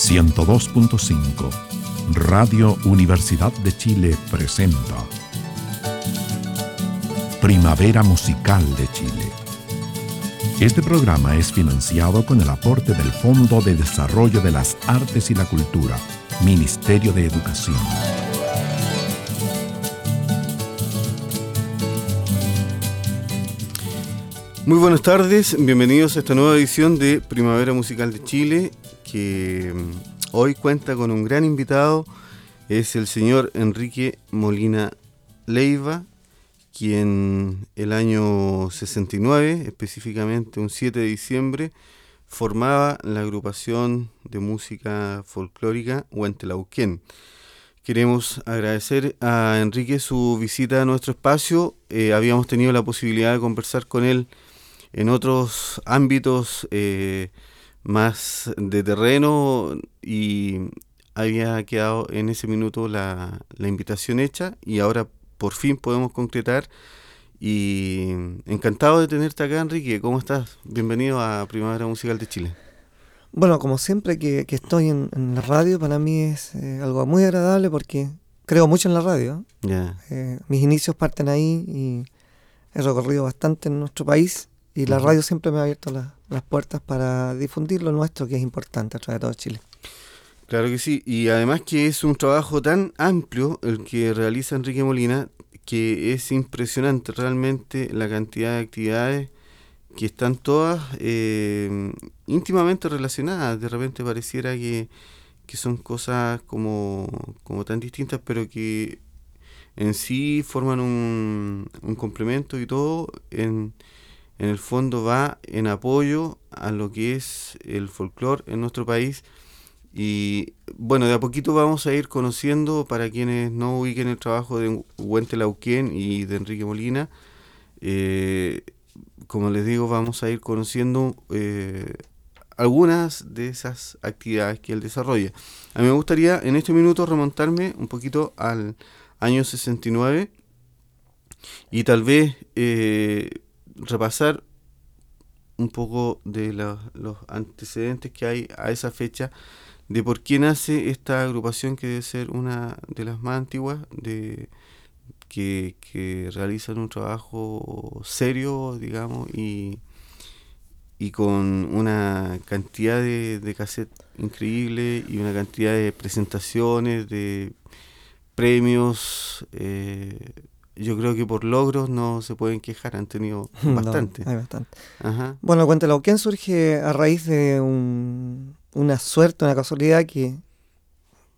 102.5 Radio Universidad de Chile presenta Primavera Musical de Chile. Este programa es financiado con el aporte del Fondo de Desarrollo de las Artes y la Cultura, Ministerio de Educación. Muy buenas tardes, bienvenidos a esta nueva edición de Primavera Musical de Chile, que mm, hoy cuenta con un gran invitado, es el señor Enrique Molina Leiva, quien el año 69, específicamente un 7 de diciembre, formaba la agrupación de música folclórica Huentelauquén. Queremos agradecer a Enrique su visita a nuestro espacio. Eh, habíamos tenido la posibilidad de conversar con él en otros ámbitos eh, más de terreno y había quedado en ese minuto la, la, invitación hecha y ahora por fin podemos concretar y encantado de tenerte acá Enrique, ¿cómo estás? Bienvenido a Primavera Musical de Chile. Bueno, como siempre que, que estoy en, en, la radio, para mí es eh, algo muy agradable porque creo mucho en la radio. Yeah. Eh, mis inicios parten ahí y he recorrido bastante en nuestro país y la radio siempre me ha abierto la, las puertas para difundir lo nuestro, que es importante a través de todo Chile. Claro que sí, y además que es un trabajo tan amplio el que realiza Enrique Molina, que es impresionante realmente la cantidad de actividades que están todas eh, íntimamente relacionadas. De repente pareciera que, que son cosas como, como tan distintas, pero que en sí forman un, un complemento y todo en en el fondo va en apoyo a lo que es el folclore en nuestro país. Y bueno, de a poquito vamos a ir conociendo, para quienes no ubiquen el trabajo de Huente Lauquén y de Enrique Molina, eh, como les digo, vamos a ir conociendo eh, algunas de esas actividades que él desarrolla. A mí me gustaría en este minuto remontarme un poquito al año 69 y tal vez eh, repasar un poco de los antecedentes que hay a esa fecha de por qué nace esta agrupación que debe ser una de las más antiguas de que, realizan un trabajo serio digamos y, y con una cantidad de, de cassette increíble y una cantidad de presentaciones de premios eh, yo creo que por logros no se pueden quejar, han tenido bastante. No, hay bastante. Ajá. Bueno, Cuéntalo, surge a raíz de un, una suerte, una casualidad que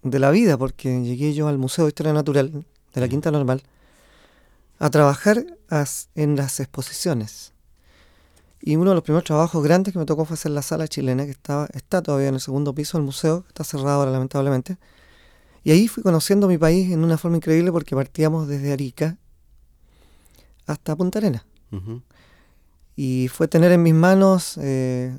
de la vida, porque llegué yo al Museo de Historia Natural de la Quinta Normal a trabajar as, en las exposiciones. Y uno de los primeros trabajos grandes que me tocó fue hacer la sala chilena, que estaba, está todavía en el segundo piso del museo, está cerrado ahora lamentablemente. Y ahí fui conociendo mi país en una forma increíble porque partíamos desde Arica hasta Punta Arena. Y fue tener en mis manos, eh,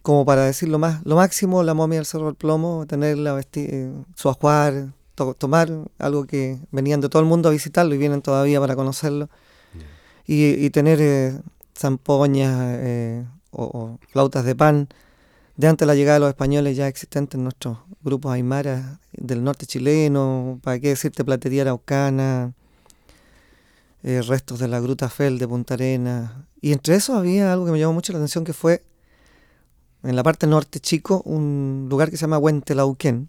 como para decir lo, más, lo máximo, la momia del Cerro del Plomo, tener la eh, su ajuar, to tomar algo que venían de todo el mundo a visitarlo y vienen todavía para conocerlo. Y, y, tener eh, zampoñas eh, o, o, flautas de pan de antes de la llegada de los españoles ya existentes en nuestros grupos aymaras del norte chileno, para qué decirte platería araucana, eh, restos de la Gruta Fel de Punta Arena. Y entre eso había algo que me llamó mucho la atención que fue en la parte norte chico un lugar que se llama Huentelauquén.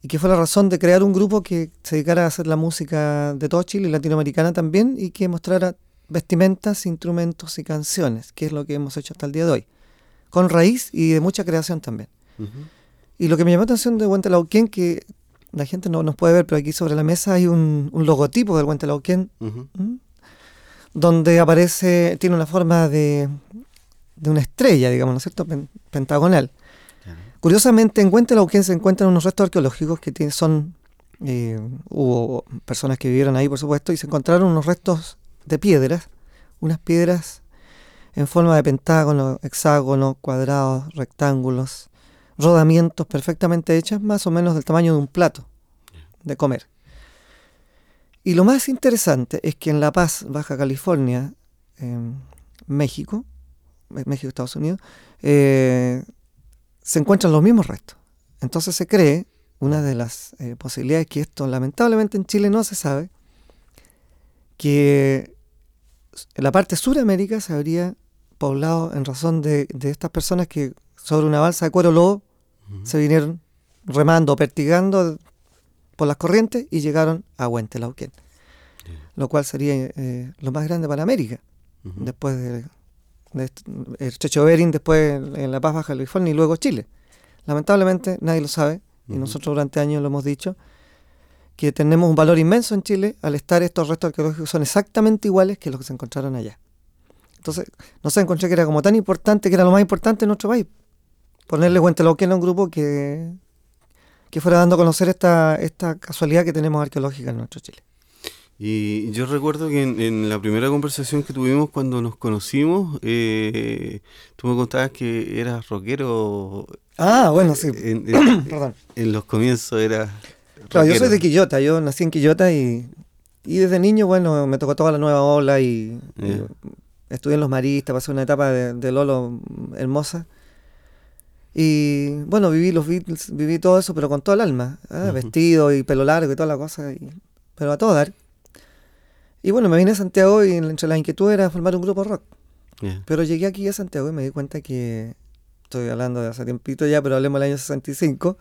Y que fue la razón de crear un grupo que se dedicara a hacer la música de todo Chile y latinoamericana también y que mostrara vestimentas, instrumentos y canciones, que es lo que hemos hecho hasta el día de hoy. Con raíz y de mucha creación también. Uh -huh. Y lo que me llamó la atención de Huentelauquén, que la gente no nos puede ver, pero aquí sobre la mesa hay un, un logotipo del Huentelauquén, uh -huh. donde aparece, tiene una forma de, de una estrella, digamos, ¿no es cierto?, Pen, pentagonal. Uh -huh. Curiosamente, en Huentelauquén se encuentran unos restos arqueológicos que tiene, son, eh, hubo personas que vivieron ahí, por supuesto, y se encontraron unos restos de piedras, unas piedras en forma de pentágono, hexágono, cuadrados, rectángulos, rodamientos perfectamente hechas, más o menos del tamaño de un plato de comer. Y lo más interesante es que en La Paz, Baja California, eh, México, México, Estados Unidos, eh, se encuentran los mismos restos. Entonces se cree, una de las eh, posibilidades que esto lamentablemente en Chile no se sabe, que la parte suramérica se habría poblado en razón de, estas personas que sobre una balsa de cuero lobo se vinieron remando, pertigando por las corrientes y llegaron a Huentelauquén, lo cual sería eh, lo más grande para América, después de, el Estrecho Bering, después en La Paz, Baja California y luego Chile. Lamentablemente nadie lo sabe y nosotros durante años lo hemos dicho que tenemos un valor inmenso en Chile al estar estos restos arqueológicos son exactamente iguales que los que se encontraron allá. Entonces, no se encontré que era como tan importante, que era lo más importante en nuestro país. Ponerle Huentelauquén a un grupo que, que fuera dando a conocer esta, esta casualidad que tenemos arqueológica en nuestro Chile. Y yo recuerdo que en, la primera conversación que tuvimos cuando nos conocimos, eh, tú me contabas que eras rockero. Ah, bueno, sí. En, en los comienzos eras... Claro, yo soy de Quillota, yo nací en Quillota y, y desde niño, bueno, me tocó toda la nueva ola y, estudié en Los Maristas, pasé una etapa de, de Lolo hermosa. Y bueno, viví los Beatles, viví todo eso, pero con todo el alma, ¿eh? vestido y pelo largo y toda la cosa, y, pero a todo dar. Y bueno, me vine a Santiago y entre las inquietudes era formar un grupo rock. Pero llegué aquí a Santiago y me di cuenta que, estoy hablando de hace tiempito ya, pero hablemos del año 65,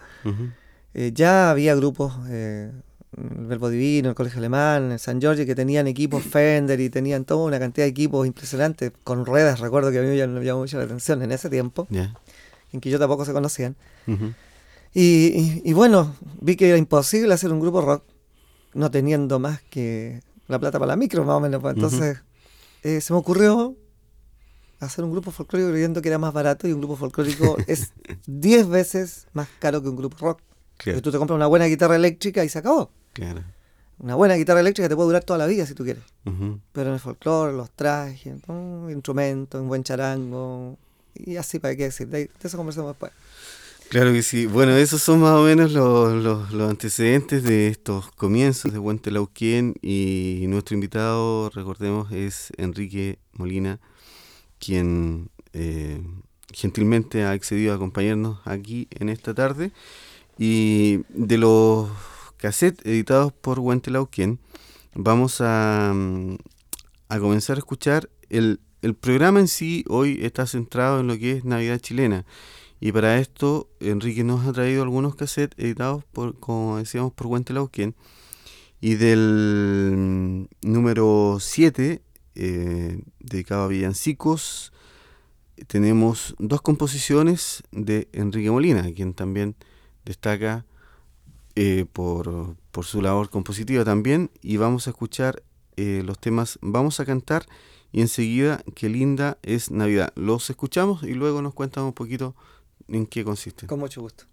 eh, ya había grupos, eh, el Verbo Divino, el Colegio Alemán, el San Giorgio, que tenían equipos Fender y tenían toda una cantidad de equipos impresionantes, con ruedas, recuerdo que a mí ya me llamó mucho la atención en ese tiempo en que yo tampoco se conocían. y, bueno, vi que era imposible hacer un grupo rock no teniendo más que la plata para la micro, más o menos. Pues. Entonces eh, se me ocurrió hacer un grupo folclórico creyendo que era más barato y un grupo folclórico es 10 veces más caro que un grupo rock. Porque tú te compras una buena guitarra eléctrica y se acabó. Una buena guitarra eléctrica te puede durar toda la vida si tú quieres. Pero en el folclore, los trajes, instrumentos, un buen charango, y así, ¿para qué decir? De, eso conversamos después. Claro que sí. Bueno, esos son más o menos los, los, antecedentes de estos comienzos de Huentelauquén y nuestro invitado, recordemos, es Enrique Molina, quien eh, gentilmente ha accedido a acompañarnos aquí en esta tarde. Y de los cassettes editados por Huentelauquén, vamos a, a comenzar a escuchar el el programa en sí hoy está centrado en lo que es Navidad chilena. Y para esto, Enrique nos ha traído algunos cassettes editados, por, como decíamos, por Huentelauquén. Y del número 7, eh, dedicado a villancicos, tenemos dos composiciones de Enrique Molina, quien también destaca eh, por, su labor compositiva también. Y vamos a escuchar eh, los temas Vamos a cantar y enseguida qué linda es Navidad. Los escuchamos y luego nos cuentan un poquito en qué consiste. Con mucho gusto.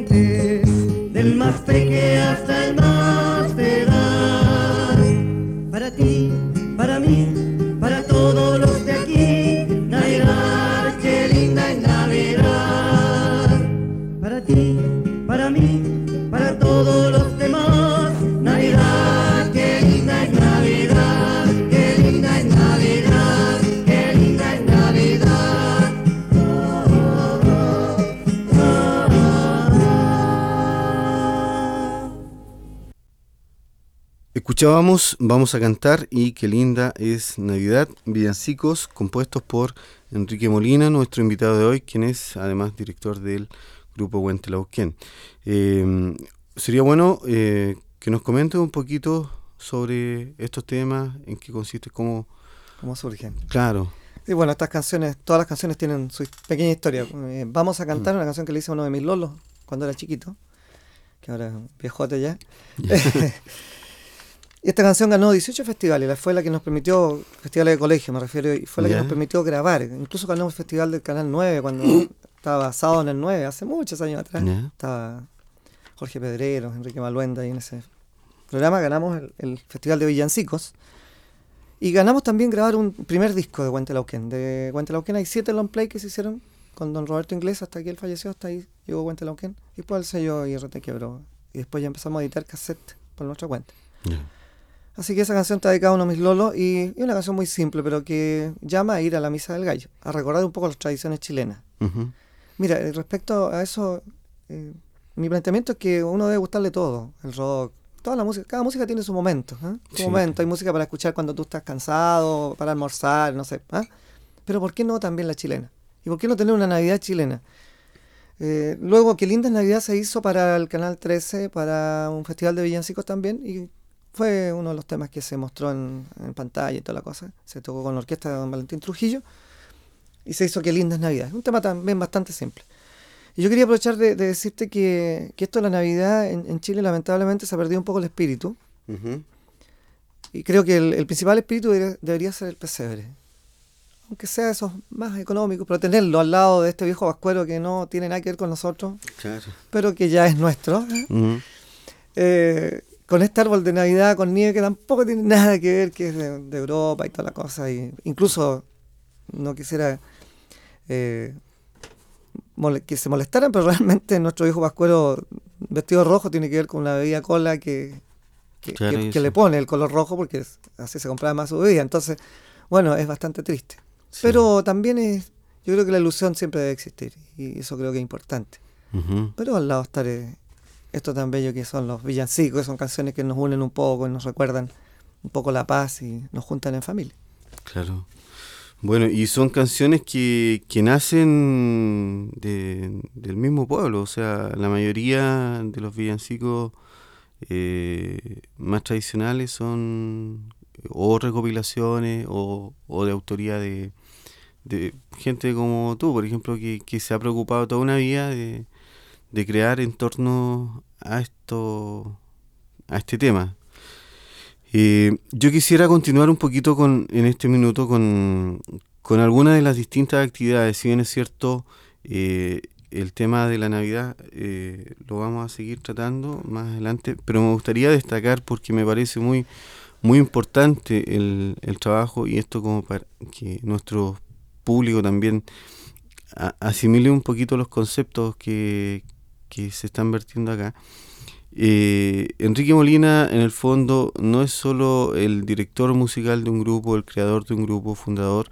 Del más pequeño hasta el más de edad. Para ti, para mí, Escuchábamos Vamos a cantar y qué linda es Navidad, villancicos compuestos por Enrique Molina, nuestro invitado de hoy, quien es además director del grupo Huentelauquén. Eh, sería bueno eh, que nos comente un poquito sobre estos temas, en qué consiste, cómo... ¿Cómo surgen? Claro. Sí, bueno, estas canciones, todas las canciones tienen su pequeña historia. Eh, vamos a cantar una canción que le hice a uno de mis lolos cuando era chiquito, que ahora es viejote ya. y esta canción ganó 18 festivales, la- fue la que nos permitió, festivales de colegio me refiero, y fue la que nos permitió grabar. Incluso ganó un festival del Canal 9 cuando estaba basado en el 9, hace muchos años atrás. Estaba Jorge Pedrero, Enrique Maluenda y en ese programa ganamos el, el Festival de Villancicos. Y ganamos también grabar un primer disco de Huentelauquén. De Huentelauquén hay siete long play que se hicieron con don Roberto Inglés hasta que él falleció, hasta ahí llegó Huentelauquén. Y después el sello IRT quebró. Y después ya empezamos a editar cassette por nuestra cuenta. Así que esa canción está dedicada a uno de mis lolos y es una canción muy simple, pero que llama a ir a la misa del gallo, a recordar un poco las tradiciones chilenas. Mira, eh, respecto a eso, eh, mi planteamiento es que uno debe gustarle todo, el rock, toda la música, cada música tiene su momento, ¿eh? su Sí. momento, hay música para escuchar cuando tú estás cansado, para almorzar, no sé, ¿ah? pero ¿por qué no también la chilena? ¿Y por qué no tener una Navidad chilena? Eh, luego, Qué linda Navidad se hizo para el Canal 13, para un festival de villancicos también, y fue uno de los temas que se mostró en, en pantalla y toda la cosa. Se tocó con la orquesta de don Valentín Trujillo y se hizo Qué linda es Navidad. Un tema también bastante simple. Y yo quería aprovechar de, de decirte que, que esto de la Navidad en, en Chile lamentablemente se ha perdido un poco el espíritu. Y creo que el, el principal espíritu debería, debería ser el pesebre. Aunque sea esos más económicos, pero tenerlo al lado de este viejo vascuero que no tiene nada que ver con nosotros, Claro. pero que ya es nuestro. ¿eh? Eh, con este árbol de Navidad con nieve que tampoco tiene nada que ver, que es de, de Europa y toda la cosa. Y incluso no quisiera eh, que se molestaran, pero realmente nuestro hijo Pascuero vestido rojo tiene que ver con la bebida cola que, que, le pone el color rojo porque es- así se compraba más su bebida. Entonces, bueno, es bastante triste. Sí. Pero también es, yo creo que la ilusión siempre debe existir y eso creo que es importante. Pero al lado estar esto tan bello que son los villancicos, son canciones que nos unen un poco y nos recuerdan un poco la paz y nos juntan en familia. Claro. Bueno, y son canciones que, que nacen de- del mismo pueblo, o sea, la mayoría de los villancicos eh, más tradicionales son o recopilaciones o, de autoría de, de gente como tú, por ejemplo, que se ha preocupado toda una vida de, de crear en torno a esto, a este tema. Eh, yo quisiera continuar un poquito con, en este minuto con, con algunas de las distintas actividades. Si bien es cierto, eh, el tema de la Navidad eh, lo vamos a seguir tratando más adelante, pero me gustaría destacar porque me parece muy, muy importante el, el trabajo y esto como para que nuestro público también asimile un poquito los conceptos que, que se están vertiendo acá. Eh, Enrique Molina, en el fondo, no es solo el director musical de un grupo, el creador de un grupo, fundador,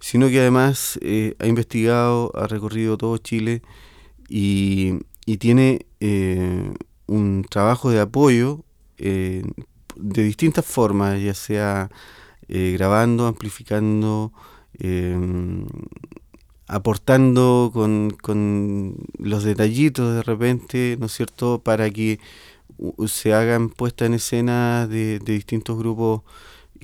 sino que además eh, ha investigado, ha recorrido todo Chile y, y tiene eh, un trabajo de apoyo de distintas formas, ya sea grabando, amplificando, aportando con, con, los detallitos de repente, ¿no es cierto?, para que se hagan puestas en escena de, distintos grupos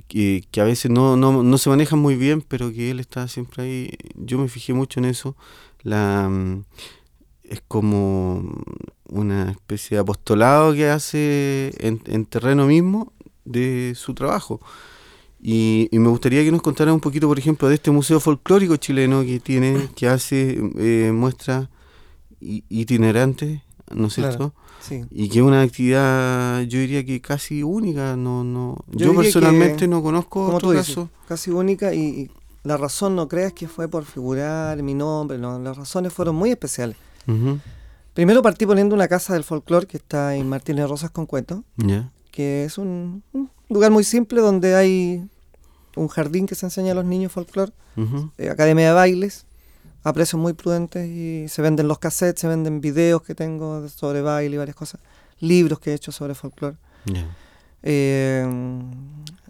que, que a veces no, no, no, se manejan muy bien, pero que él está siempre ahí. Yo me fijé mucho en eso. La, mm, es como una especie de apostolado que hace en, en terreno mismo de su trabajo. Y, me gustaría que nos contara un poquito, por ejemplo, de este museo folclórico chileno que tiene, que hace eh, muestras itinerantes, ¿no es cierto? sí. Y que es una actividad, yo diría que casi única. no no Yo, personalmente no conozco otro caso. casi única y, la razón no creas que fue por figurar mi nombre, no, las razones fueron muy especiales. Primero partí poniendo una casa del folclore que está en Martínez Rosas con Cuento, que es un, lugar muy simple donde hay un jardín que se enseña a los niños folclore, eh, academia de bailes, a precios muy prudentes y se venden los cassettes, se venden videos que tengo sobre baile y varias cosas, libros que he hecho sobre folclore, eh,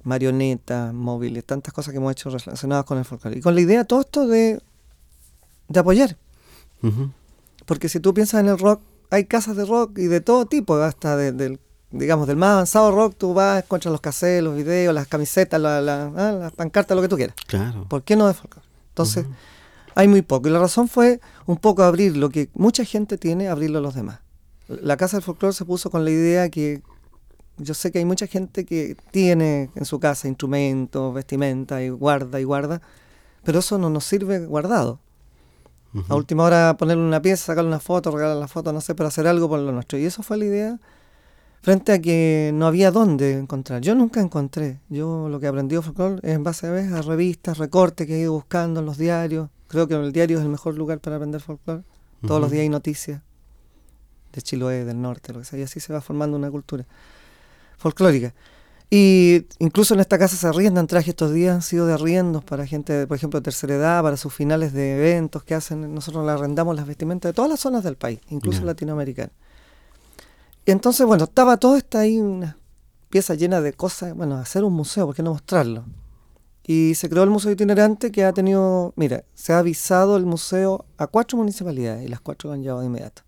marionetas, móviles, tantas cosas que hemos hecho relacionadas con el folclore. Y con la idea todo esto de, de apoyar. Porque si tú piensas en el rock, hay casas de rock y de todo tipo, hasta del digamos, del más avanzado rock, tú vas, encuentras los cassettes, los videos, las camisetas, la, la, ah, las pancartas, lo que tú quieras. Claro. ¿Por qué no de folclore? Entonces, hay muy poco. Y la razón fue un poco abrir lo que mucha gente tiene, abrirlo a los demás. La Casa del Folclore se puso con la idea que yo sé que hay mucha gente que tiene en su casa instrumentos, vestimenta y guarda y guarda, pero eso no nos sirve guardado. A última hora ponerle una pieza, sacarle una foto, regalar la foto, no sé, pero hacer algo por lo nuestro. Y eso fue la idea frente a que no había dónde encontrar. Yo nunca encontré. Yo lo que aprendí folclore es en base a, a revistas, recortes que he ido buscando en los diarios. Creo que el diario es el mejor lugar para aprender folclore. Todos los días hay noticias de Chiloé, del norte, lo que sea, y así se va formando una cultura folclórica. Y incluso en esta casa se arriendan trajes estos días, han sido de arriendos para gente, por ejemplo, de tercera edad, para sus finales de eventos que hacen. Nosotros le arrendamos las vestimentas de todas las zonas del país, incluso latinoamericanas. Y entonces, bueno, estaba todo esta ahí, una pieza llena de cosas, bueno, hacer un museo, ¿por qué no mostrarlo? Y se creó el museo itinerante que ha tenido, mira, se ha avisado el museo a cuatro municipalidades y las cuatro han llevado de inmediato.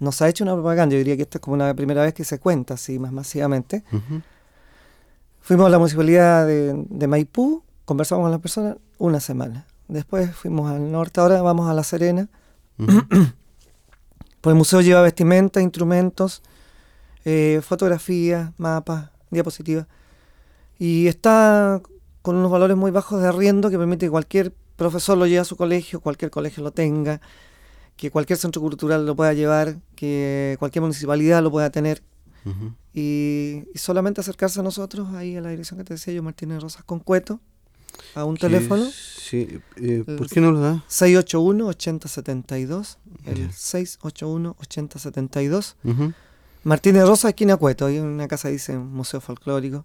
Nos ha hecho una propaganda, yo diría que esta es como una primera vez que se cuenta así más masivamente. Fuimos a la municipalidad de, Maipú, conversamos con las personas una semana. Después fuimos al norte, ahora vamos a La Serena. pues el museo lleva vestimenta, instrumentos, eh, fotografías, mapas, diapositivas. Y está con unos valores muy bajos de arriendo que permite que cualquier profesor lo lleve a su colegio, cualquier colegio lo tenga, que cualquier centro cultural lo pueda llevar, que cualquier municipalidad lo pueda tener. y, solamente acercarse a nosotros, ahí a la dirección que te decía yo, Martínez Rosas con Cueto, a un teléfono. Sí, eh, ¿por qué no lo da? 681-8072, el 681-8072. Martínez Rosa, esquina Cueto, hay una casa dice Museo Folclórico.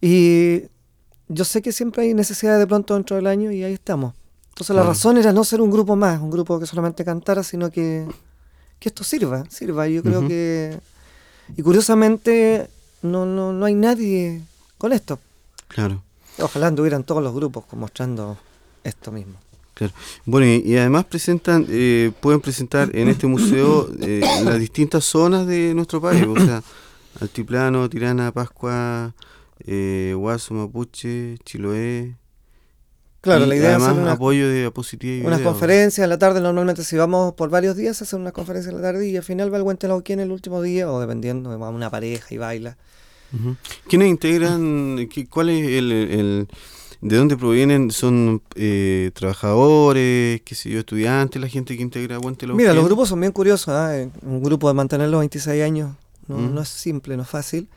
Y yo sé que siempre hay necesidad de pronto dentro del año y ahí estamos. Entonces la razón era no ser un grupo más, un grupo que solamente cantara, sino que, que esto sirva, sirva. Yo creo que... Y curiosamente no, no, no hay nadie con esto. Claro. Ojalá anduvieran todos los grupos mostrando esto mismo. Bueno, y, además presentan, eh, pueden presentar en este museo eh, las distintas zonas de nuestro país, o sea, Altiplano, Tirana, Pascua, eh, Guaso, Mapuche, Chiloé. Claro, la idea es hacer una, apoyo de diapositiva y Unas conferencias en la tarde, normalmente si vamos por varios días, hacer una conferencia en la tarde y al final va el en el último día, o dependiendo, va una pareja y baila. ¿Quiénes integran, cuál es el ¿De dónde provienen? ¿Son eh, trabajadores, qué sé yo, estudiantes, la gente que integra Aguante los Mira, los grupos son bien curiosos. ¿eh? Un grupo de mantener los 26 años no, no, es simple, no es fácil.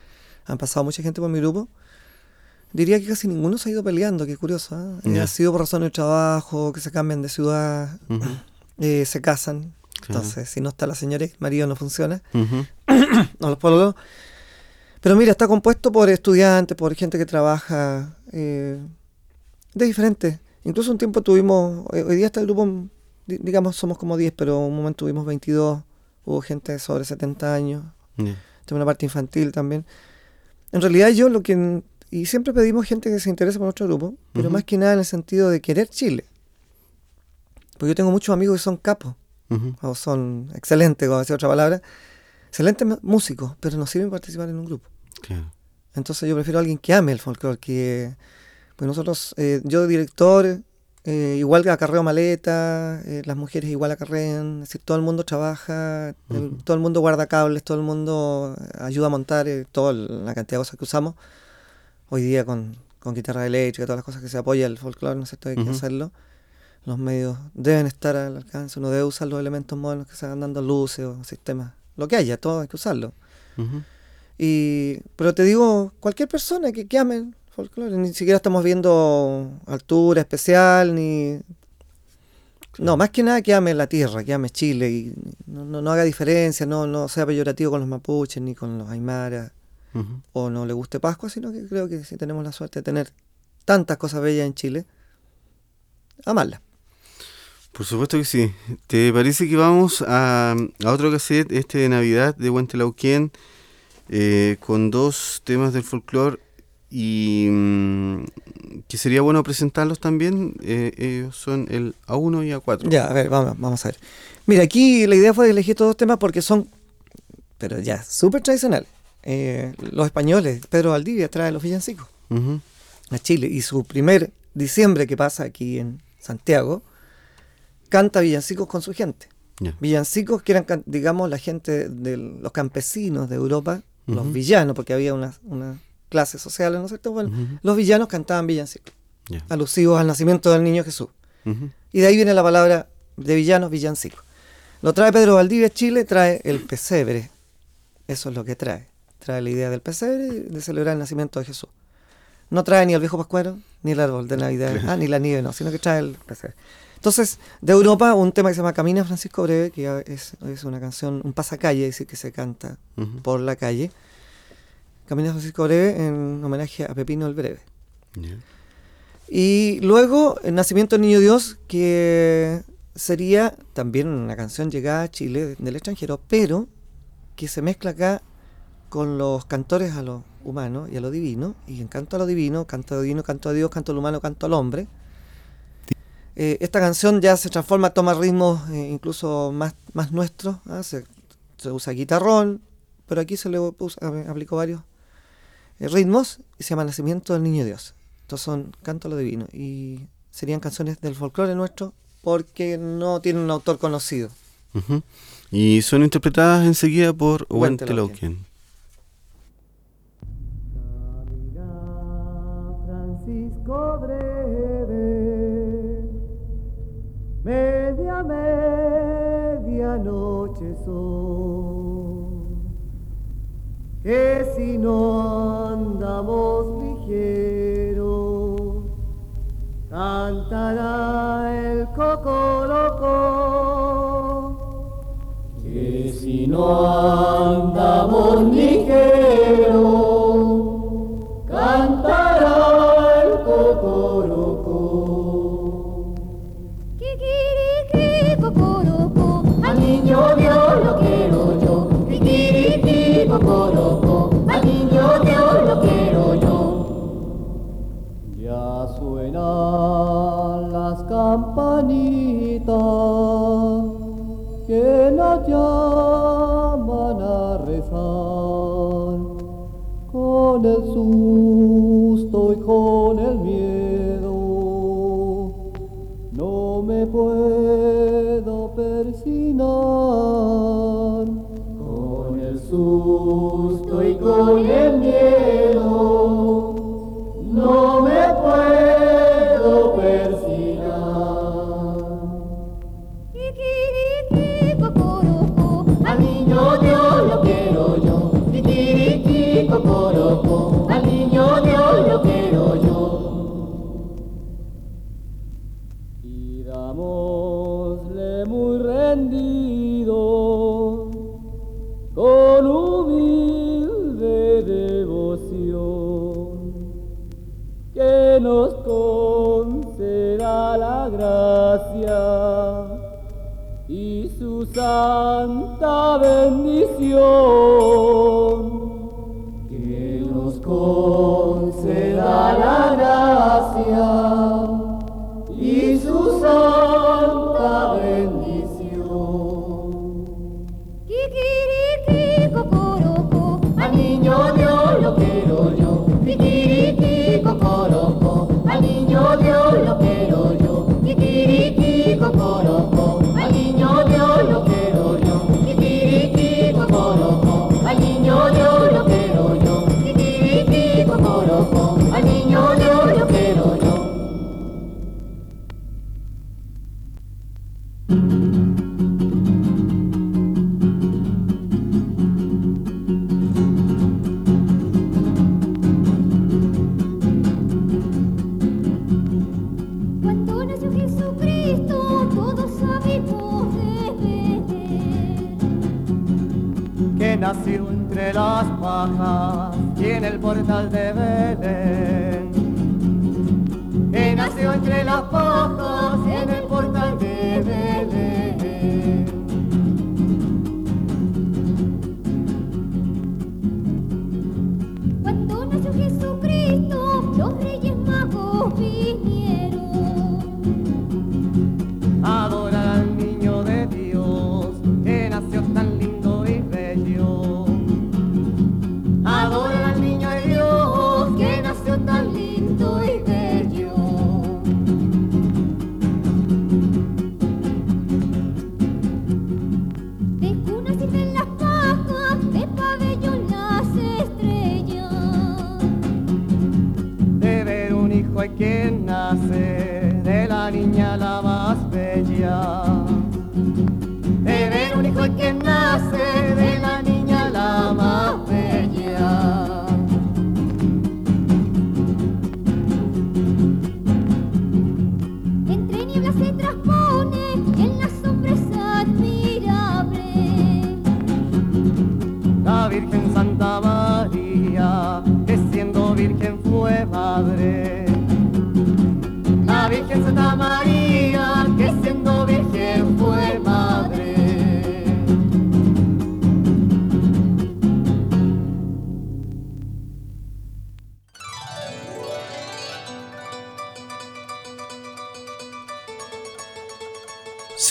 Han pasado mucha gente por mi grupo. Diría que casi ninguno se ha ido peleando, que es curioso. ¿eh? Ha sido por razones de trabajo, que se cambian de ciudad, eh, se casan. Entonces, si no está la señora, el marido no funciona. no los pololos. Pero mira, está compuesto por estudiantes, por gente que trabaja eh, de diferentes. Incluso un tiempo tuvimos, hoy día está el grupo, digamos, somos como 10, pero un momento tuvimos 22. Hubo gente sobre 70 años. Tengo una parte infantil también. En realidad yo lo que y siempre pedimos gente que se interese por nuestro grupo, pero más que nada en el sentido de querer Chile. Porque yo tengo muchos amigos que son capos, o son excelentes, como decía otra palabra, excelentes músicos, pero no sirven participar en un grupo. Entonces yo prefiero a alguien que ame el folclore, que... Pues nosotros, eh, yo director, eh, igual que acarreo maleta, eh, las mujeres igual acarrean, es decir, todo el mundo trabaja, todo el mundo guarda cables, todo el mundo ayuda a montar toda la cantidad de cosas que usamos hoy día con, con guitarra eléctrica, todas las cosas que se apoya el folclore, ¿no es cierto? Hay que hacerlo. Los medios deben estar al alcance, uno debe usar los elementos modernos que se van dando luces o sistemas, lo que haya, todo hay que usarlo. y, pero te digo, cualquier persona que, que ame folclore, ni siquiera estamos viendo altura especial, ni... No, más que nada que ame la tierra, que ame Chile, y no, no, no haga diferencia, no, no sea peyorativo con los mapuches ni con los aymaras o no le guste Pascua, sino que creo que si tenemos la suerte de tener tantas cosas bellas en Chile, amarla. Por supuesto que sí. ¿Te parece que vamos a, a otro cassette, este de Navidad de Huentelauquén, eh, con dos temas del folclore y mm, que sería bueno presentarlos también? Eh, ellos son el A1 y A4. Ya, a ver, vamos, vamos a ver. Mira, aquí la idea fue elegir estos dos temas porque son, pero ya, súper tradicionales. Eh, los españoles, Pedro Valdivia trae los villancicos a Chile y su primer diciembre que pasa aquí en Santiago, canta villancicos con su gente. Villancicos que eran, digamos, la gente de los campesinos de Europa, los villanos, porque había una clases sociales, ¿no es cierto? Bueno, los villanos cantaban villancicos, alusivos al nacimiento del niño Jesús. Y de ahí viene la palabra de villanos, villancicos. Lo trae Pedro Valdivia Chile, trae el pesebre. Eso es lo que trae trae la idea del pesebre de celebrar el nacimiento de Jesús. No trae ni el viejo pascuero, ni el árbol de Navidad, ah, ni la nieve, no, sino que trae el pesebre. Entonces, de Europa, un tema que se llama Camina Francisco Breve, que es, es una canción, un pasacalle, es decir, que se canta por la calle. Camina Francisco Breve en homenaje a Pepino el Breve. Y luego, el Nacimiento del Niño Dios, que sería también una canción llegada a Chile del extranjero, pero que se mezcla acá con los cantores a lo humano y a lo divino, y en canto a lo divino, canto a lo divino, canto a Dios, canto al humano, canto al hombre. Eh, esta canción ya se transforma, toma ritmos eh, incluso más, más nuestros, ¿ah? se, usa guitarrón, pero aquí se le aplicó varios ritmos y se llama Nacimiento del Niño Dios. Estos son canto a lo divino y serían canciones del folclore nuestro porque no tienen un autor conocido. Y son interpretadas enseguida por Wente breve, media, media noche son, que si no andamos ligero, cantará el cocoroco, que si no andamos ligero, que nos llaman a rezar con el susto y con el miedo. No me puedo persinar con el susto y con el santa bendición. Nació entre las pajas y en el portal de Belén. Que nació entre las pajas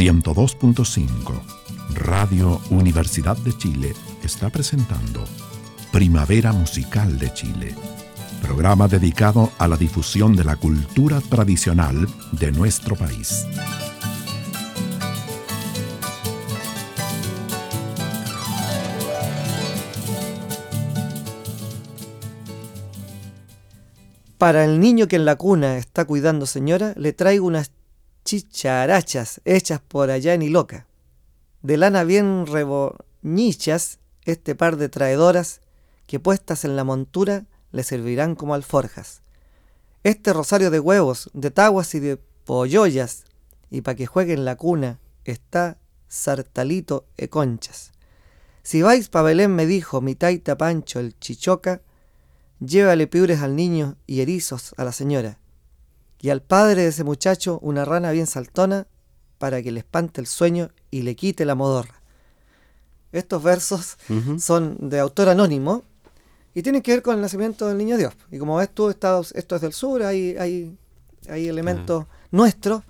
...102.5... Radio Universidad de Chile está presentando Primavera Musical de Chile, programa dedicado a la difusión de la cultura tradicional de nuestro país. Para el niño que en la cuna está cuidando señora, le traigo unas chicharachas hechas por allá en Iloca. De lana bien reboñichas, este par de traedoras que puestas en la montura le servirán como alforjas. Este rosario de huevos, de taguas y de polloyas, y pa' que juegue en la cuna, está sartalito e conchas. Si vais pa' Belén, me dijo mi taita Pancho el chichoca, llévale piures al niño y erizos a la señora, y al padre de ese muchacho una rana bien saltona para que le espante el sueño y le quite la modorra. Estos versos son de autor anónimo y tienen que ver con el nacimiento del niño Dios. Y como ves tú, está- esto es del sur, hay, hay, hay elementos nuestros,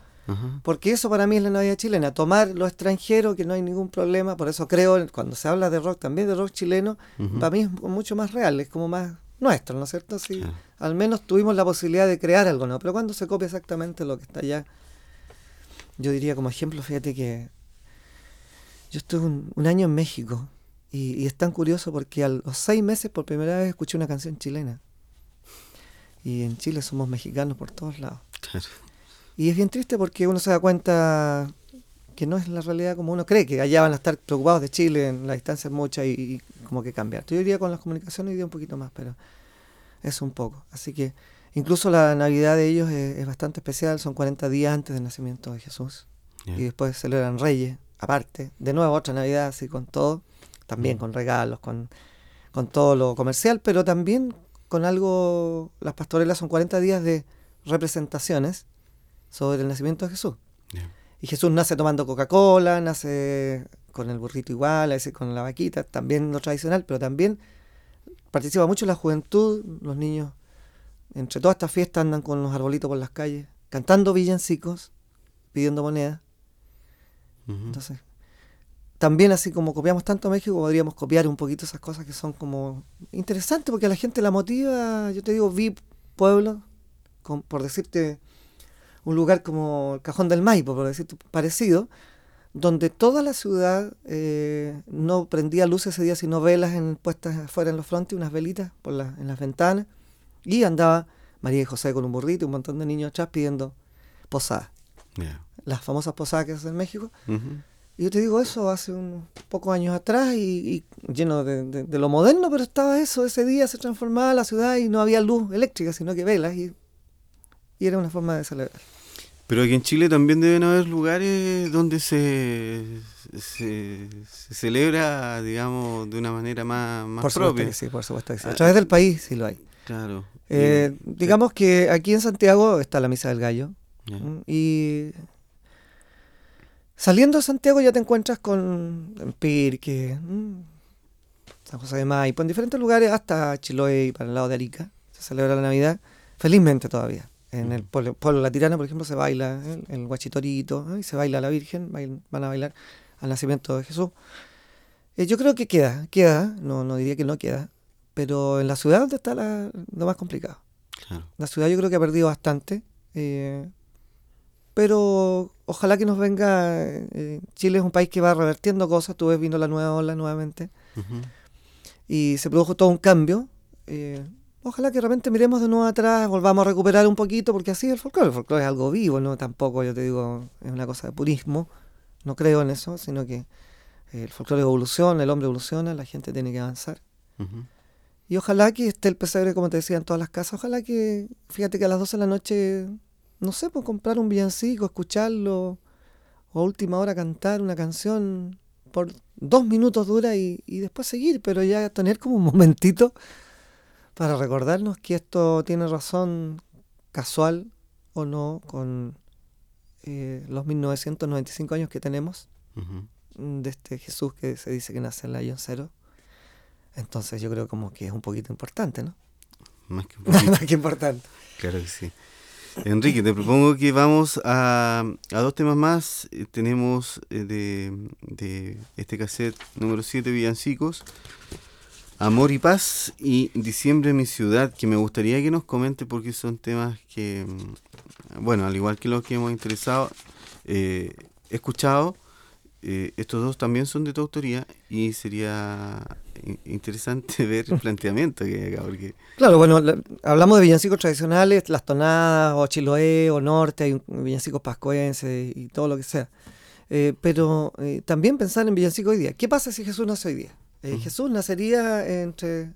porque eso para mí es la Navidad chilena, tomar lo extranjero, que no hay ningún problema, por eso creo, cuando se habla de rock, también de rock chileno, para mí es mucho más real, es como más nuestro, ¿no es cierto? Sí, al menos tuvimos la posibilidad de crear algo, ¿no? Pero cuando se copia exactamente lo que está allá, yo diría como ejemplo, fíjate que yo estuve un, un año en México y, y es tan curioso porque a los seis meses por primera vez escuché una canción chilena. Y en Chile somos mexicanos por todos lados. Claro. Y es bien triste porque uno se da cuenta que no es la realidad como uno cree, que allá van a estar preocupados de Chile, en la distancia es mucha y, y como que cambiar. Yo diría con las comunicaciones iría un poquito más, pero es un poco. Así que incluso la Navidad de ellos es, es bastante especial, son 40 días antes del nacimiento de Jesús. Y después celebran Reyes, aparte. De nuevo otra Navidad así con todo, también con regalos, con, con todo lo comercial, pero también con algo, las pastorelas son 40 días de representaciones sobre el nacimiento de Jesús. Y Jesús nace tomando Coca-Cola, nace con el burrito igual, a veces con la vaquita, también lo tradicional, pero también participa mucho la juventud, los niños, entre todas estas fiestas andan con los arbolitos por las calles, cantando villancicos, pidiendo monedas. Entonces, también así como copiamos tanto a México, podríamos copiar un poquito esas cosas que son como interesantes, porque a la gente la motiva, yo te digo, vi pueblos, con- por decirte, un lugar como el Cajón del Maipo, por decirte parecido, donde toda la ciudad eh, no prendía luces ese día, sino velas en- puestas afuera en los frontes, unas velitas por la- en las ventanas, y andaba María y José con un burrito y un montón de niños atrás pidiendo posadas, las famosas posadas que hacen en México. Y yo te digo eso hace unos pocos años atrás y, y lleno de, de- de lo moderno, pero estaba eso, ese día se transformaba la ciudad y no había luz eléctrica, sino que velas y, y era una forma de celebrar. Pero aquí en Chile también deben haber lugares donde se, se, se celebra, digamos, de una manera más, más por propia. que sí, por supuesto que sí. Ah, A través del país sí lo hay. Claro. Eh, Y- digamos que aquí en Santiago está la Misa del Gallo y saliendo de Santiago ya te encuentras con Pirque. San José de Maipo, en diferentes lugares, hasta Chiloé y para el lado de Arica, se celebra la Navidad, felizmente todavía. En el pueblo, pueblo La Tirana, por ejemplo, se baila el, el guachitorito, ¿eh? y se baila a la Virgen, van a bailar al nacimiento de Jesús. Eh, yo creo que queda, queda, no, no diría que no queda, pero en la ciudad donde está la- lo más complicado. Claro. La ciudad yo creo que ha perdido bastante, eh, pero ojalá que nos venga. eh, Chile es un país que va revertiendo cosas. Tú ves, vino la nueva ola nuevamente y se produjo todo un cambio. Ojalá que de repente miremos de nuevo atrás, volvamos a recuperar un poquito, porque así es el folclore. El folclore es algo vivo, no tampoco, yo te digo, es una cosa de purismo. No creo en eso, sino que eh, el folclore evoluciona, el hombre evoluciona, la gente tiene que avanzar. Y ojalá que esté el pesebre, como te decía, en todas las casas. Ojalá que, fíjate que a las 12 de la noche, no sé, pues comprar un villancico, escucharlo, o a última hora cantar una canción por dos minutos dura y, y después seguir, pero ya tener como un momentito para recordarnos que esto tiene razón casual o no con eh, los 1995 años que tenemos mm, de este Jesús que se dice que nace en la Cero. Entonces yo creo como que es un poquito importante, ¿no? Más que. Más que importante. Claro que sí. Enrique, te propongo que vamos a, a dos temas más. Eh, tenemos eh, de, de este cassette número 7, Villancicos, Amor y Paz y Diciembre en mi ciudad, que me gustaría que nos comente porque son temas que, mm, bueno, al igual que los que hemos interesado, eh, escuchado, eh, estos dos también son de tu autoría y sería in- interesante ver el planteamiento que hay acá, porque... Claro, bueno, la- hablamos de villancicos tradicionales, las tonadas, o Chiloé, o Norte, hay villancicos pascuenses y todo lo que sea. Eh, pero eh, también pensar en villancicos hoy día. ¿Qué pasa si Jesús nace hoy día? Eh. Jesús nacería entre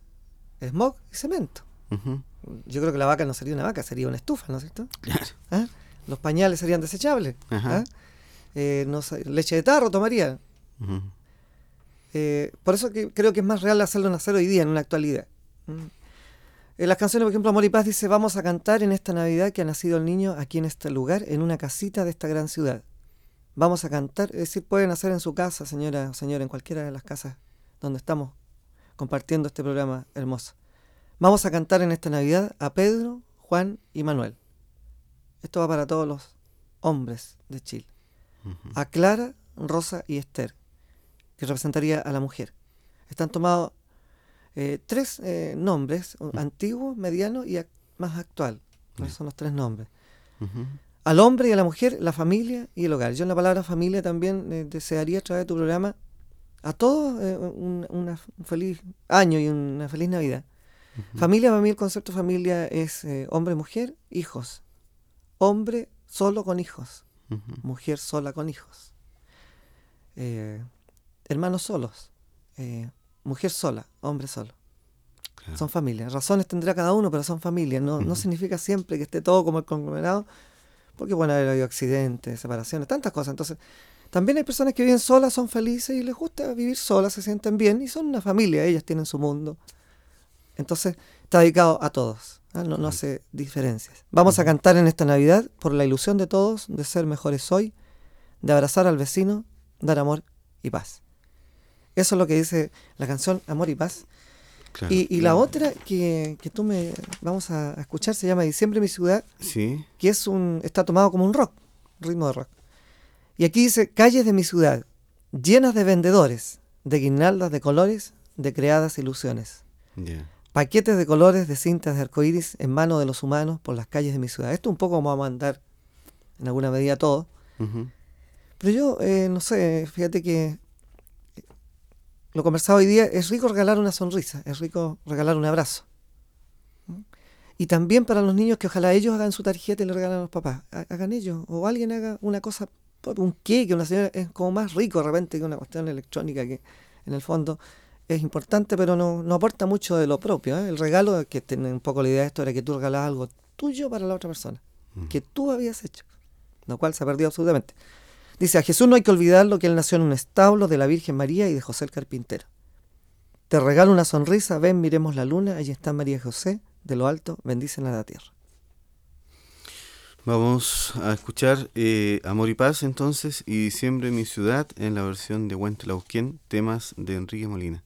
smog y cemento. Yo creo que la vaca no sería una vaca, sería una estufa, ¿no es cierto? Claro. ¿Ah? Los pañales serían desechables. Ajá. ¿ah? Eh, no leche de tarro tomaría. Eh, por eso que creo que es más real hacerlo nacer hoy día, en una actualidad. Mm. En las canciones, por ejemplo, Amor y Paz dice, vamos a cantar en esta Navidad que ha nacido el niño aquí en este lugar, en una casita de esta gran ciudad. Vamos a cantar, es decir, pueden hacer en su casa, señora o señor, en cualquiera de las casas donde estamos compartiendo este programa hermoso. Vamos a cantar en esta Navidad a Pedro, Juan y Manuel. Esto va para todos los hombres de Chile. A Clara, Rosa y Esther, que representaría a la mujer. Están tomados eh, tres eh, nombres, antiguo, mediano y ac- más actual. Esos son los tres nombres. Al hombre y a la mujer, la familia y el hogar. Yo en la palabra familia también eh, desearía a través de tu programa a todos eh, un, una- un feliz año y una feliz Navidad. Familia, para mí el concepto de familia es eh, hombre, mujer, hijos. Hombre solo con hijos. Mujer sola con hijos. Eh, hermanos solos. mujer sola, hombre solo. Claro. Son familias. Razones tendrá cada uno, pero son familias. No, significa siempre que esté todo como el conglomerado, porque pueden haber habido accidentes, separaciones, tantas cosas. Entonces, también hay personas que viven solas, son felices y les gusta vivir solas, se sienten bien y son una familia, ellas tienen su mundo. Entonces, está dedicado a todos, ¿ah? no, no hace diferencias. Vamos a cantar en esta Navidad por la ilusión de todos de ser mejores hoy, de abrazar al vecino, dar amor y paz. Eso es lo que dice la canción Amor y Paz. Claro. Y, y la otra que, que tú me vamos a escuchar se llama Diciembre mi ciudad, Sí, que es un está tomado como un rock, ritmo de rock. Y aquí dice calles de mi ciudad, llenas de vendedores, de guirnaldas de colores, de creadas ilusiones. Paquetes de colores de cintas de arcoíris en manos de los humanos por las calles de mi ciudad. Esto un poco vamos a andar en alguna medida todo. Pero yo, eh, no sé, fíjate que lo conversado hoy día, es rico regalar una sonrisa, es rico regalar un abrazo. Y también para los niños que ojalá ellos hagan su tarjeta y le regalen a los papás. Ha- Hagan ellos, o alguien haga una cosa, un queque, una señora, es como más rico de repente que una cuestión electrónica que en el fondo es importante, pero no, no aporta mucho de lo propio. ¿eh? El regalo, que tiene un poco la idea de esto, era que tú regalas algo tuyo para la otra persona, que tú habías hecho, lo cual se ha perdido absolutamente. Dice, a Jesús no hay que olvidarlo que él nació en un establo de la Virgen María y de José el Carpintero. Te regalo una sonrisa, ven, miremos la luna, allí está María y José, de lo alto, bendicen a la tierra. Vamos a escuchar eh, Amor y Paz entonces y Diciembre mi ciudad en la versión de Huente Lauquén, temas de Enrique Molina.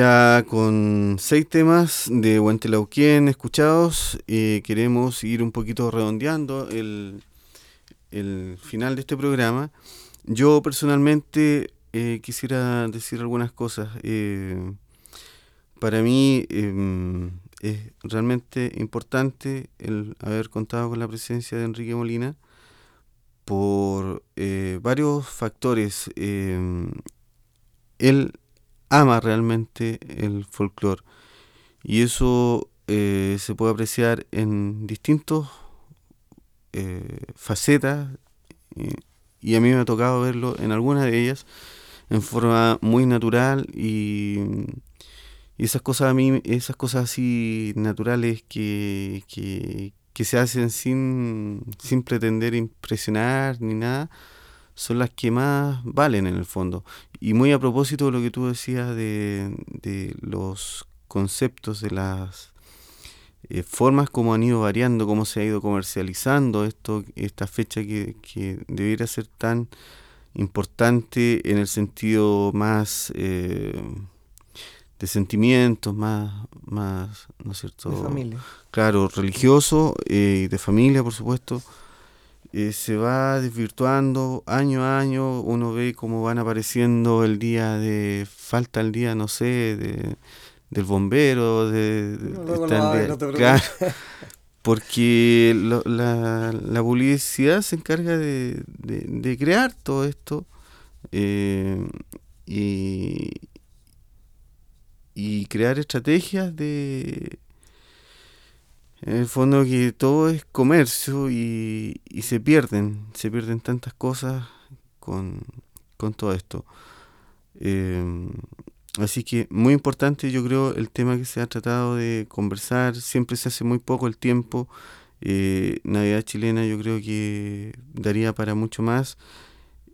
Ya con seis temas de Huentelauquén escuchados, queremos ir un poquito redondeando el, el final de este programa. Yo personalmente eh, quisiera decir algunas cosas. Eh, para mí em, es realmente importante el haber contado con la presencia de Enrique Molina por eh, varios factores. Em, él ama realmente el folclore. Y eso se puede apreciar en distintos facetas y a mí me ha tocado verlo en algunas de ellas en forma muy natural y, esas cosas a mí, esas cosas así naturales que, que, se hacen sin, sin pretender impresionar ni nada, son las que más valen en el fondo. Y muy a propósito de lo que tú decías de, de los conceptos, de las eh, formas como han ido variando, cómo se ha ido comercializando esto, esta fecha que, que debiera ser tan importante en el sentido más eh, de sentimientos, más, más, ¿no es cierto? De familia. Claro, religioso eh, y de familia, por supuesto. Se va desvirtuando año a año, uno ve cómo van apareciendo el día de, falta el día, no sé, de, del bombero, de, porque la, la, publicidad se encarga de, de, crear todo esto eh, y, y crear estrategias de en el fondo que todo es comercio y, y se pierden se pierden tantas cosas con, con todo esto. Eh, Así que muy importante yo creo el tema que se ha tratado de conversar, siempre se hace muy poco el tiempo, eh, Navidad chilena yo creo que daría para mucho más.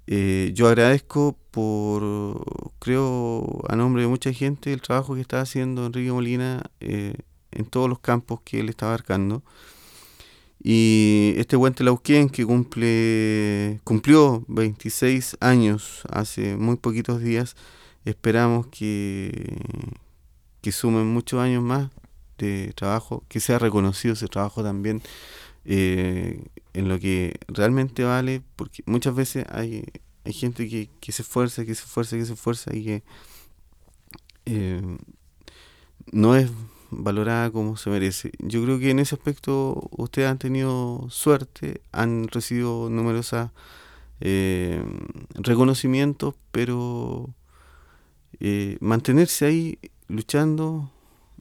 Eh, yo agradezco por, creo, a nombre de mucha gente, el trabajo que está haciendo Enrique Molina eh, en todos los campos que él está abarcando. Y este Huente Lauquén que cumple, cumplió 26 años hace muy poquitos días, Esperamos que, que sumen muchos años más de trabajo, que sea reconocido ese trabajo también eh, en lo que realmente vale, porque muchas veces hay, hay gente que, que se esfuerza, que se esfuerza, que se esfuerza y que eh, no es valorada como se merece. Yo creo que en ese aspecto ustedes han tenido suerte, han recibido numerosos eh, reconocimientos, pero eh, mantenerse ahí luchando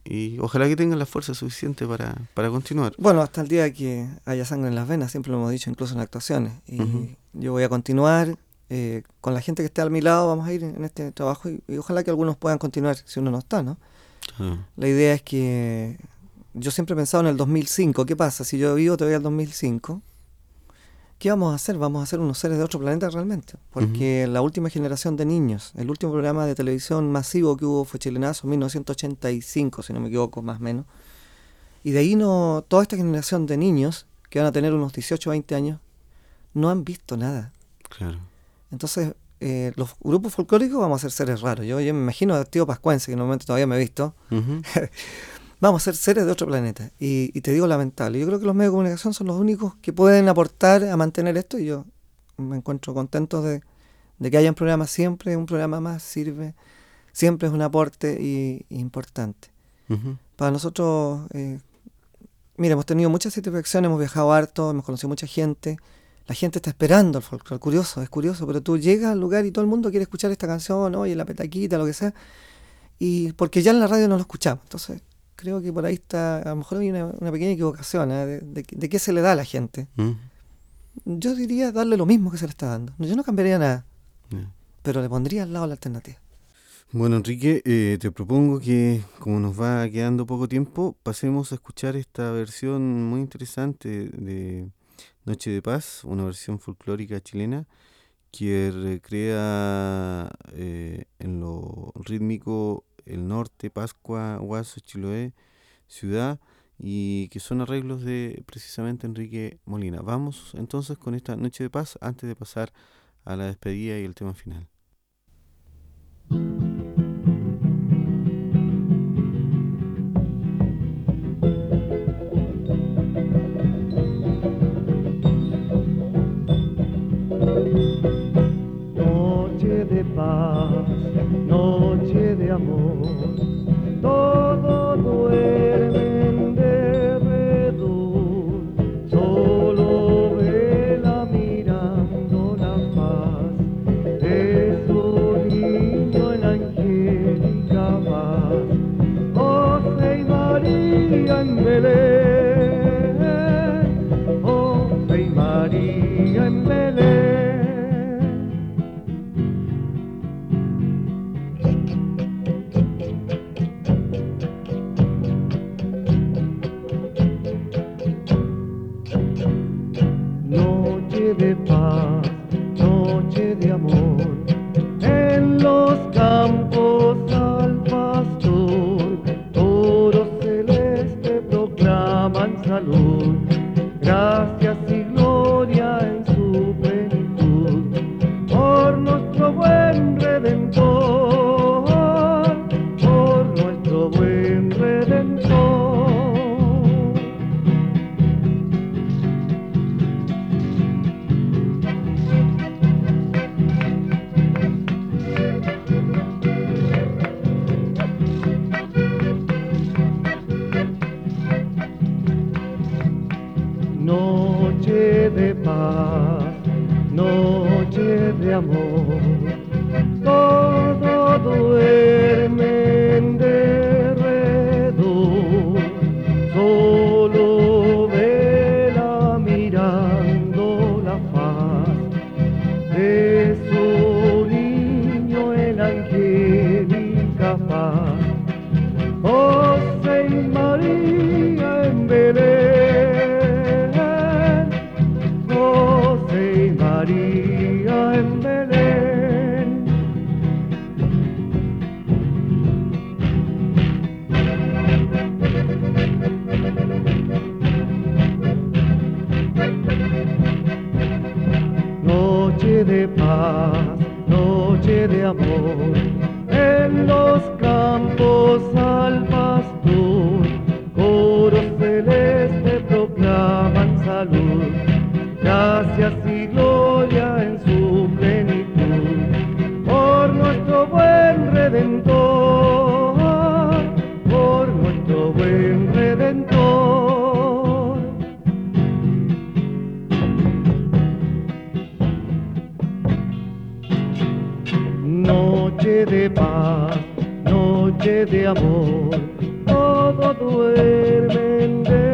y ojalá que tengan la fuerza suficiente para, para continuar. Bueno, hasta el día que haya sangre en las venas, siempre lo hemos dicho, incluso en actuaciones. Y yo voy a continuar eh, con la gente que esté a mi lado, vamos a ir en este trabajo y, ojalá que algunos puedan continuar si uno no está, ¿no? La idea es que yo siempre he pensado en el 2005, ¿qué pasa? Si yo vivo todavía el 2005, ¿qué vamos a hacer? Vamos a ser unos seres de otro planeta realmente. Porque la última generación de niños, el último programa de televisión masivo que hubo fue Chilenazo, 1985, si no me equivoco, más o menos. Y de ahí no, toda esta generación de niños, que van a tener unos 18 o 20 años, no han visto nada. Claro. Entonces, eh, los grupos folclóricos vamos a ser seres raros. Yo, yo me imagino a Tío Pascuense, que en un momento todavía me he visto. vamos a ser seres de otro planeta. Y, te digo lamentable. Yo creo que los medios de comunicación son los únicos que pueden aportar a mantener esto y yo me encuentro contento de, que haya un programa siempre, un programa más sirve, siempre es un aporte y, importante. Para nosotros, eh, mira, hemos tenido muchas satisfacciones, hemos viajado harto, hemos conocido mucha gente. La gente está esperando el folclore, curioso, es curioso, pero tú llegas al lugar y todo el mundo quiere escuchar esta canción, oye, la petaquita, lo que sea, y porque ya en la radio no lo escuchamos. Entonces, creo que por ahí está, a lo mejor hay una, pequeña equivocación ¿eh? de, de, qué se le da a la gente. Mm. Yo diría darle lo mismo que se le está dando. Yo no cambiaría nada, pero le pondría al lado la alternativa. Bueno, Enrique, eh, te propongo que, como nos va quedando poco tiempo, pasemos a escuchar esta versión muy interesante de Noche de Paz, una versión folclórica chilena que recrea eh, en lo rítmico el norte, Pascua, Huaso, Chiloé, Ciudad, y que son arreglos de precisamente Enrique Molina. Vamos entonces con esta noche de paz antes de pasar a la despedida y el tema final. paz, noche de amor, todo Gracias noche de paz, noche de amor, todo duermen de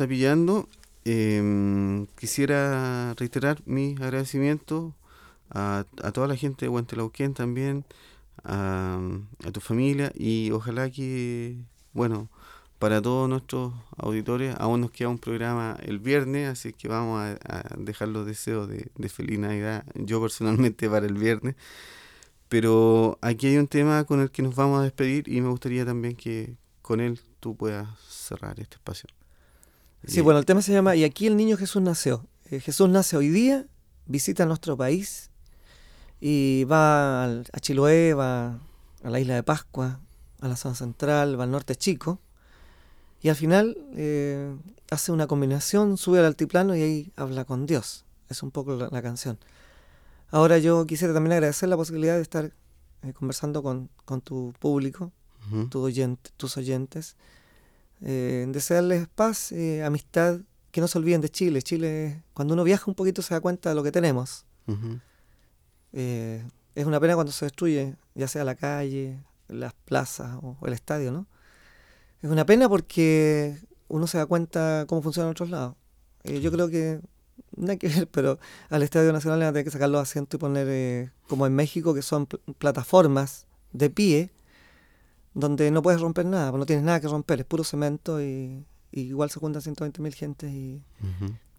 está pillando. Em, quisiera reiterar mis agradecimientos a, toda la gente de Huentelauquén también, a, a tu familia y ojalá que, bueno, para todos nuestros auditores, aún nos queda un programa el viernes, así que vamos a, a dejar los deseos de, de feliz Navidad, yo personalmente para el viernes. Pero aquí hay un tema con el que nos vamos a despedir y me gustaría también que con él tú puedas cerrar este espacio. Sí, bueno, el tema se llama Y aquí el niño Jesús nació. Eh, Jesús nace hoy día, visita nuestro país y va al- a Chiloé, va a la isla de Pascua, a la zona central, va al norte chico. Y al final eh, hace una combinación, sube al altiplano y ahí habla con Dios. Es un poco la, la canción. Ahora yo quisiera también agradecer la posibilidad de estar eh, conversando con, con tu público, ujú. tu oyente- tus oyentes. Eh, desearles paz, eh, amistad, que no se olviden de Chile. Chile, cuando uno viaja un poquito se da cuenta de lo que tenemos. Ujú. Eh, es una pena cuando se destruye, ya sea la calle, las plazas o, o el estadio, ¿no? Es una pena porque uno se da cuenta cómo funciona en otros lados. Eh, yo creo que, nada que ver, pero al Estadio Nacional le van a tener que sacar los asientos y poner, eh, como en México, que son pl- plataformas de pie, donde no puedes romper nada, no tienes nada que romper, es puro cemento y, y igual se juntan 120 mil gentes y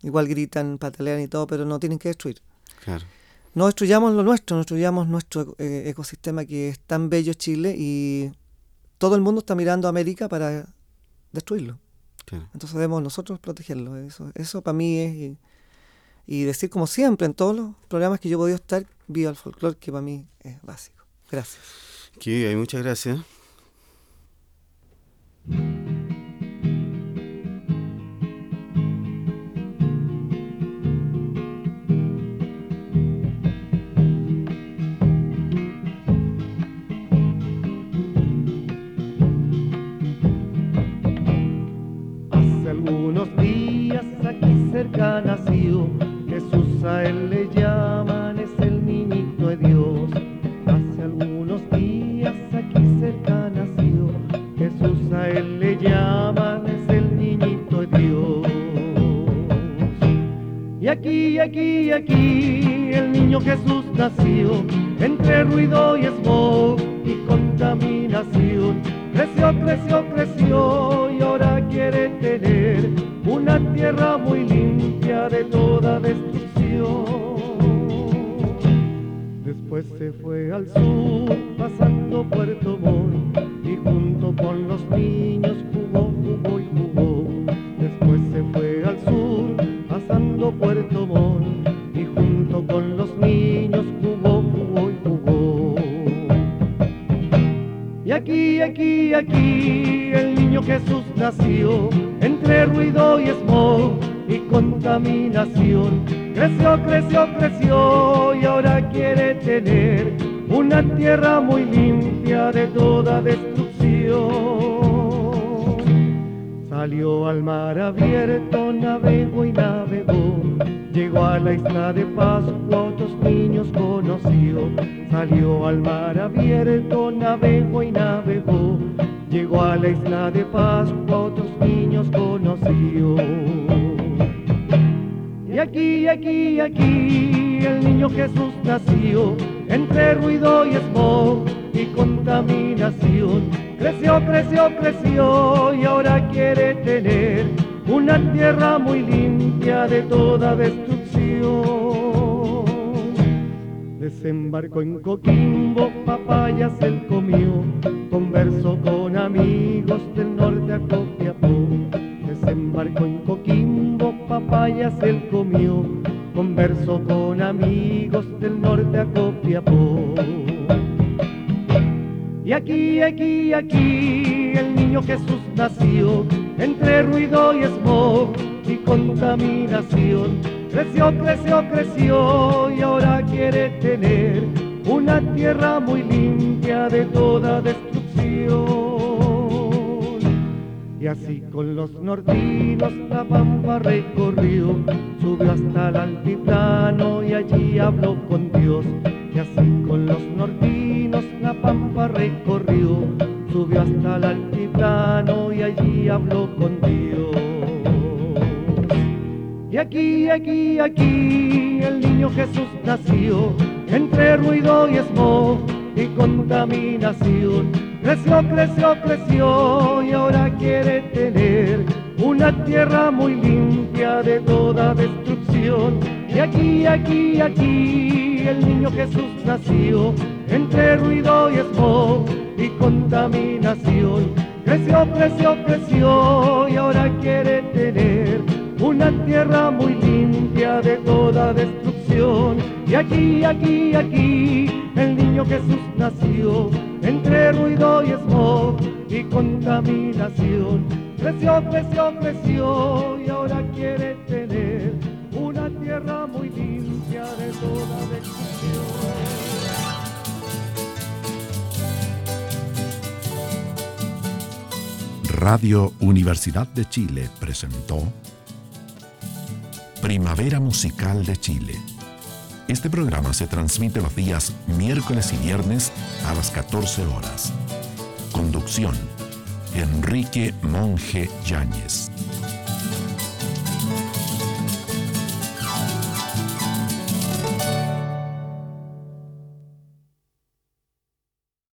igual gritan, patalean y todo, pero no tienen que destruir. Claro. No destruyamos lo nuestro, no destruyamos nuestro eh, ecosistema que es tan bello Chile y todo el mundo está mirando a América para destruirlo. Claro. Entonces debemos nosotros protegerlo. Eso, eso para mí es... Y, y decir como siempre en todos los programas que yo he podido estar, viva el folclore, que para mí es básico. Gracias. Que hay muchas gracias. Hace algunos días aquí cerca nació Jesús a él le aquí, aquí, aquí, el niño Jesús nació, entre ruido y smog y contaminación. Creció, creció, Creció, creció, creció y ahora quiere tener una tierra muy limpia de toda destrucción. Y así con los nortinos la pampa recorrió, subió hasta el altiplano y allí habló con Dios. Y así con los nortinos la pampa recorrió, subió hasta el altiplano y allí habló con Dios. Aquí, aquí, aquí, el niño Jesús nació, entre ruido y smog y contaminación. Creció, creció, creció y ahora quiere tener una tierra muy limpia de toda destrucción. Y aquí, aquí, aquí, el niño Jesús nació, entre ruido y smog y contaminación. Creció, creció, creció y ahora quiere tener una tierra muy limpia de toda destrucción. Y aquí, aquí, aquí, el niño Jesús nació, entre ruido y smog y contaminación. Creció, creció, creció y ahora quiere tener una tierra muy limpia de toda destrucción. Radio Universidad de Chile presentó Primavera Musical de Chile. Este programa se transmite los días miércoles y viernes a las 14 horas. Conducción. Enrique Monje Yáñez.